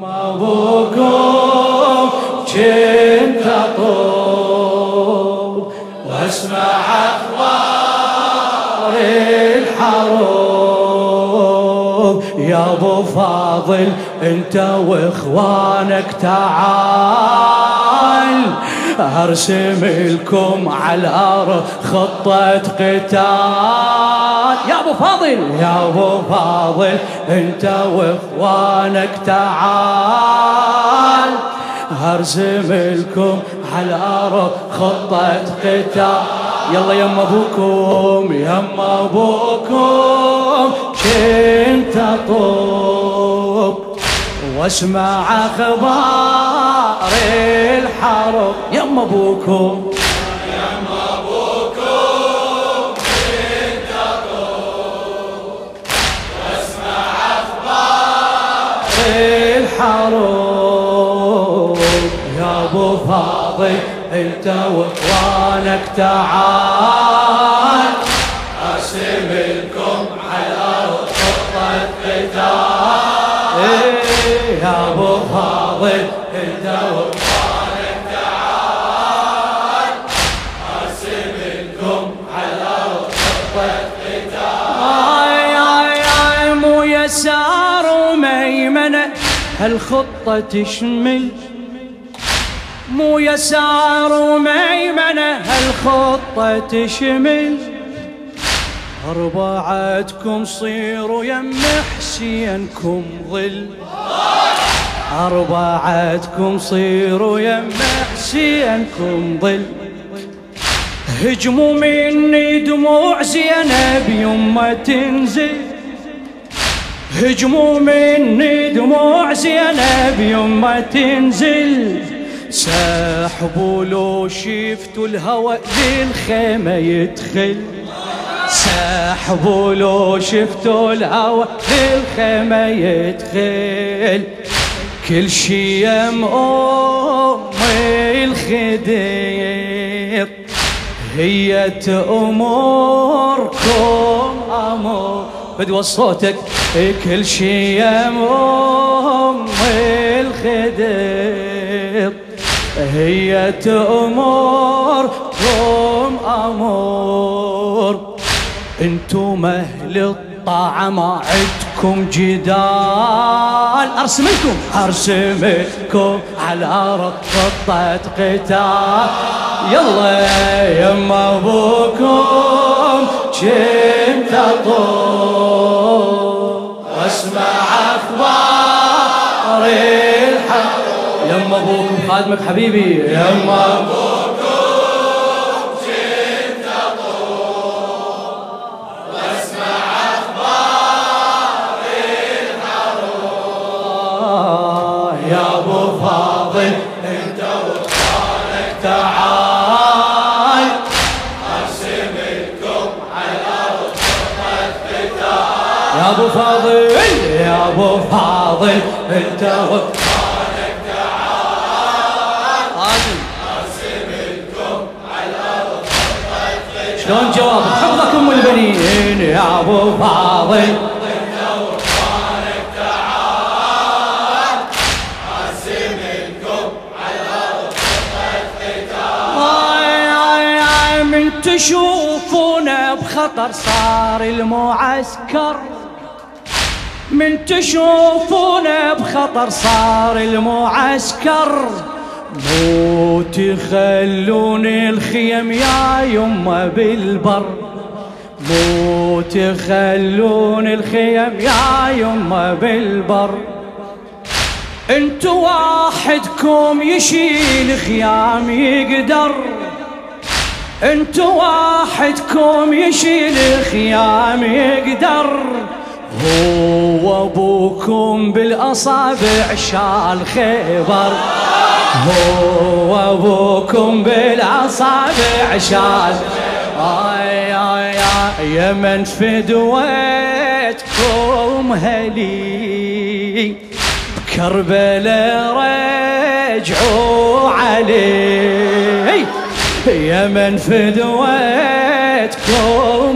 يما ابوكم كنت اطوب واسمع أخبار الحروب يا ابو فاضل انت واخوانك تعال ارسم لكم على الأرض خطه قتال أبو فاضل. يا أبو فاضل أنت وإخوانك تعال. هرسم لكم على الأرض خطة قتال. يلا يما أبوكم يما أبوكم كنت اطوب واسمع أخبار الحرب. يما أبوكم. الحروب. يا أبو فاضل أنت وإخوانك تعال. ارسم لكم على خطه قتال إيه يا أبو فاضل أنت وإخوانك تعال. ارسم لكم على خطه قتال هالخطة تشمل مو يسار وميمنة هالخطة تشمل أربعتكم صيروا يم حسينكم ظل. أربعتكم صيروا يم حسينكم ظل. هجموا مني دموع زينب يما تنزل. هجموا مني دموع زينب يما تنزل. ساحبوا لو شفتوا الهوى للخيمة يدخل. ساحبوا لو شفتوا الهوى للخيمة يدخل. كل شي يم أمي الخدير. هي أموركم أمور بدوى صوتك. كل شي يم أمي الخدير هي أموركم أمور أنتم أهل الطاعة ما عندكم جدال. ارسم لكم ارسم لكم على خطة قتال. يلا يما أبوكم كنت اطوب أخبار الحق. يما أبوكم خادمك حبيبي. يما أبوكم يا أبو فاضل. يا أبو فاضل أنت واخوانك تعال لكم على الأرض شلون جواب؟ أم البنين يا أبو فاضل. تشوفونا بخطر صار المعسكر. من تشوفونا بخطر صار المعسكر. مو تخلون الخيم يا يما بالبر. مو تخلون الخيم يا يما بالبر. انتو واحدكم يشيل خيام يقدر. انتو واحدكم يشيل خيام يقدر. هو أبوكم بالأصابع شال خيبر. هو أبوكم بالأصابع شال آي آي آي يا من فدويتكم هلي. كربلاء رجعوا علي. يا من فدويتكم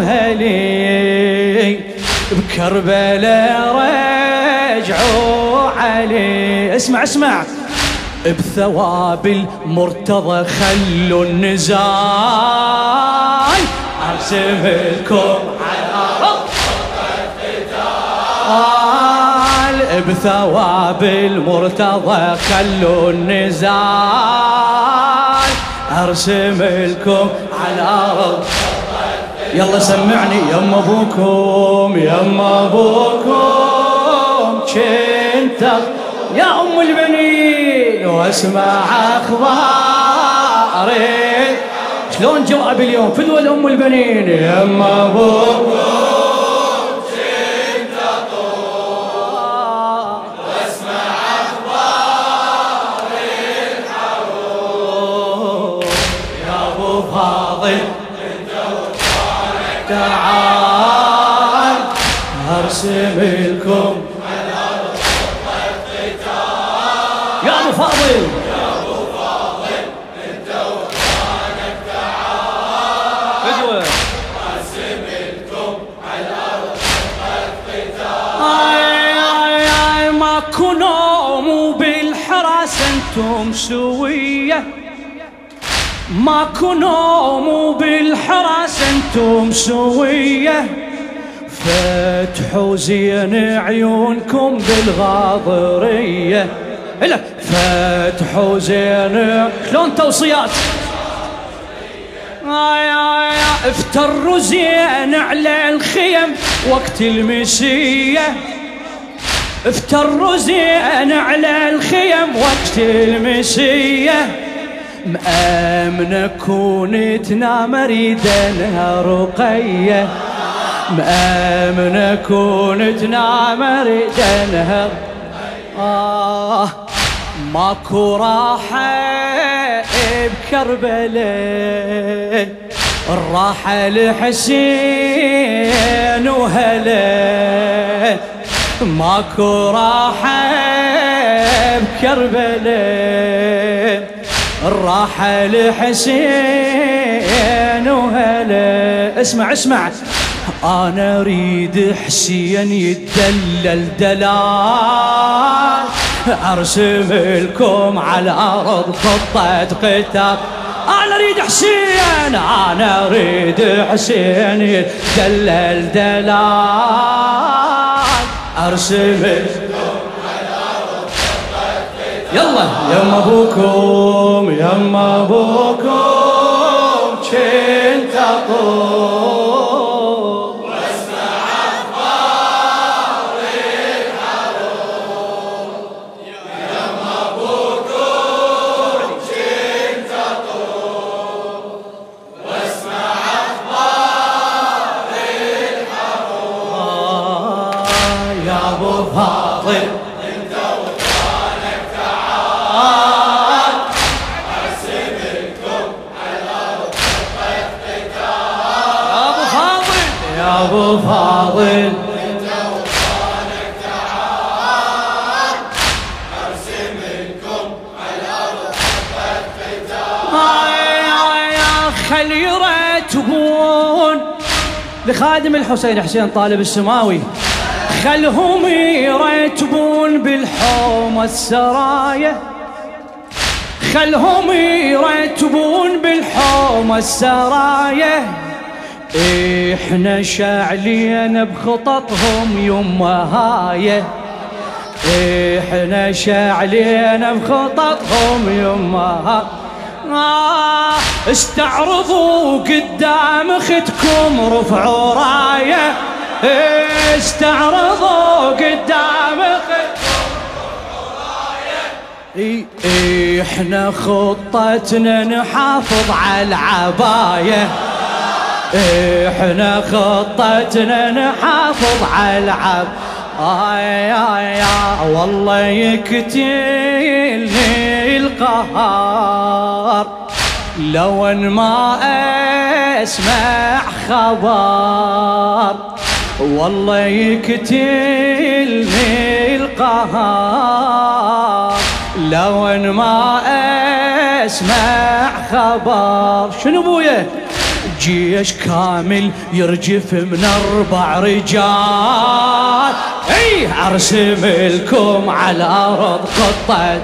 هلي. بكربلاء رجعوا عليه اسمع اسمع. بثواب المرتضى خلوا النزال. ارسم لكم على قال بثواب المرتضى خلوا النزال. ارسم لكم على ارض يلا سمعني يم أبوكم يم أبوكم. كنت يا أم البنين واسمع أخباري. شلون جواب اليوم فدوى ام البنين. يم أبوكم. تعال ارسم لكم يا أبو فاضل. يا ابو فاضل انت وفانك تعال ارسم على القتال ماكو نوم بالحراس أنتم سوية. ماكو نوم بالحراس أنتم سوية فتحوا زين عيونكم بالغاضرية. لا فتحوا زين شلون توصيات؟ افتروا زين على الخيم وقت المسية افتروا زين على الخيم وقت المسيه مأمنة كون تنام اريدنها رقية. مأمنة كون تنام اريدنها آه ماكو راحة بكربلاء الراحة لحسين وهلا ماكو راحة بكربلاء الراحل حسين وهلا. اسمع اسمع. أنا أريد حسين يتدلل دلال. ارسم لكم على الأرض خطة قتال. أنا أريد حسين أنا أريد حسين يتدلل دلال. ارسم يلا. يما ابوكم يما ابوكم كنت أقول لخادم الحسين حسين طالب السماوي. خلهم يرتبون بالحوم السرايا. خلهم يرتبون بالحوم السرايا. إحنا شاعلين بخططهم يما هايه إحنا شاعلين بخططهم يما آه استعرضوا قدام أختكم رفعوا رايه استعرضوا قدام أختكم رايه إحنا خطتنا نحافظ على العباية. إحنا خطتنا نحافظ على العب آي آي آي والله يقتلني القهار لو ان ما أسمع خبر. والله يقتلني القهار لو ان ما أسمع خبر. شنو بويه جيش كامل يرجف من أربع رجال. إي أرسم لكم على أرض خطه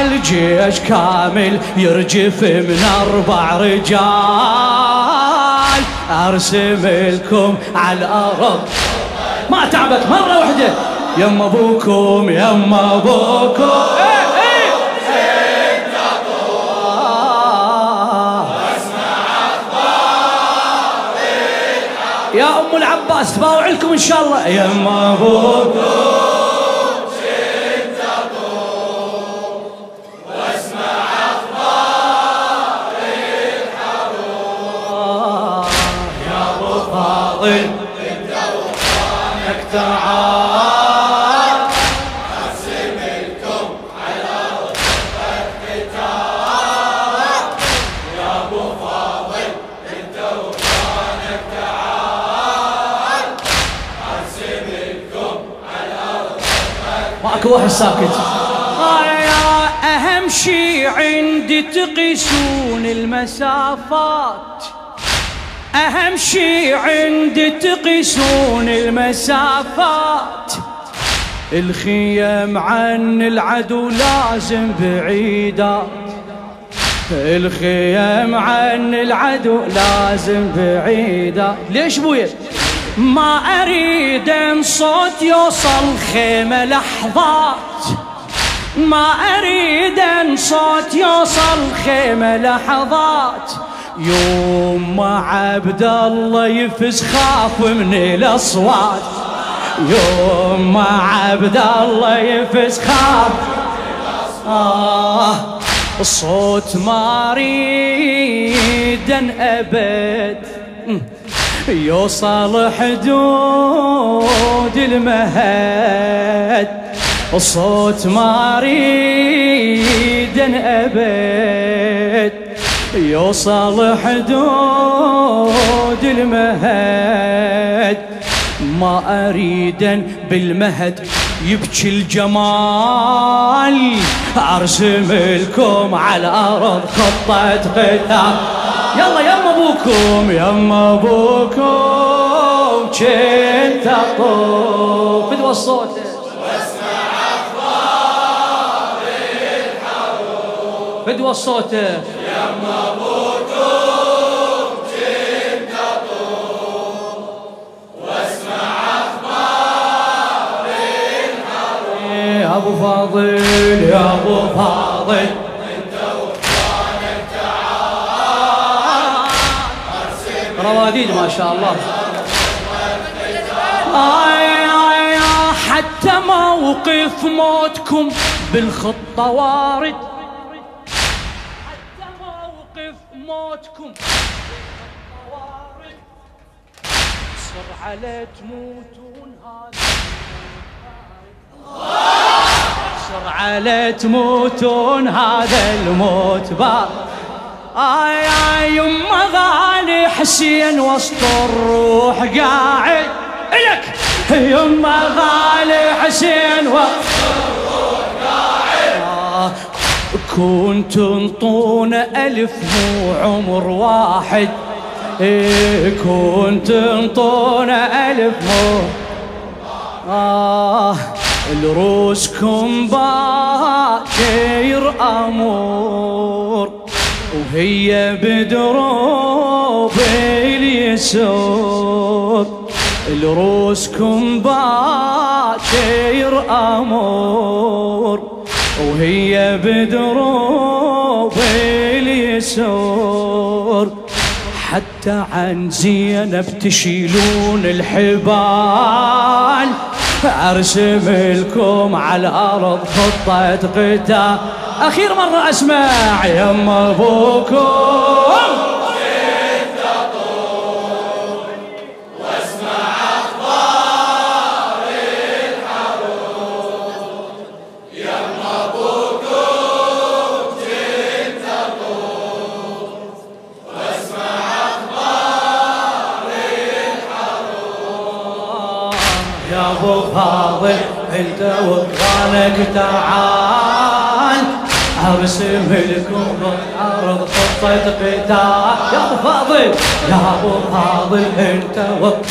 الجيش كامل يرجف من أربع رجال. أرسم لكم على الأرض ما تعبت مرة واحدة. يما أبوكم يما أبوكم. يا أم العباس تباوع لكم إن شاء الله. يما أبوكم. واحد ساكت أهم شي عندي تقيسون المسافات. أهم شي عندي تقيسون المسافات. الخيم عن العدو لازم بعيدات الخيم عن العدو لازم بعيدة. ليش بويا؟ ما أريد أن صوت يوصل خيمة لحظات. ما أريد أن صوت يوصل خيمة لحظات. يوم ما عبد الله يفز خاف من الأصوات. يوم ما عبد الله يفز خاف آه الصوت ما أريد أبد. يوصل حدود المهد الصوت ما أريد أبد. يوصل حدود المهد ما أريد بالمهد يبكي الجمال. أرسم لكم على الأرض خطة قتال يلا يما أبوكم يما أبوكم. كنت اطوف فدوى الصوت واسمع فدوى الصوت يما أبوكم كنت اطوف واسمع أخبار الحروب يا أبو فاضل يا أبو فاضل. رواديد ما شاء الله. حتى موقف موتكم بالخطة وارد. حتى موقف موتكم صر على تموتون هذا. صر على تموتون هذا الموت بارد آي يما غالي حسين وسط الروح قاعد. إلك! يما غالي حسين وسط الروح قاعد. آه كنت انطون ألف مو عمر واحد. إيه كنت انطون ألف مو آه الروسكم باكر أمور. وهي بدروب اليسور الروسكم باكر أمور. وهي بدروب اليسور حتى عن زينب تشيلون الحبال. أرسم لكم على الأرض خطة قتال. أخير مرة اسمع يما ابوكم أبو فاضل أنت وكرانك تعال. عرس ملكم عرض خطة قتال. يا فاضل يا أبو فاضل أنت وقت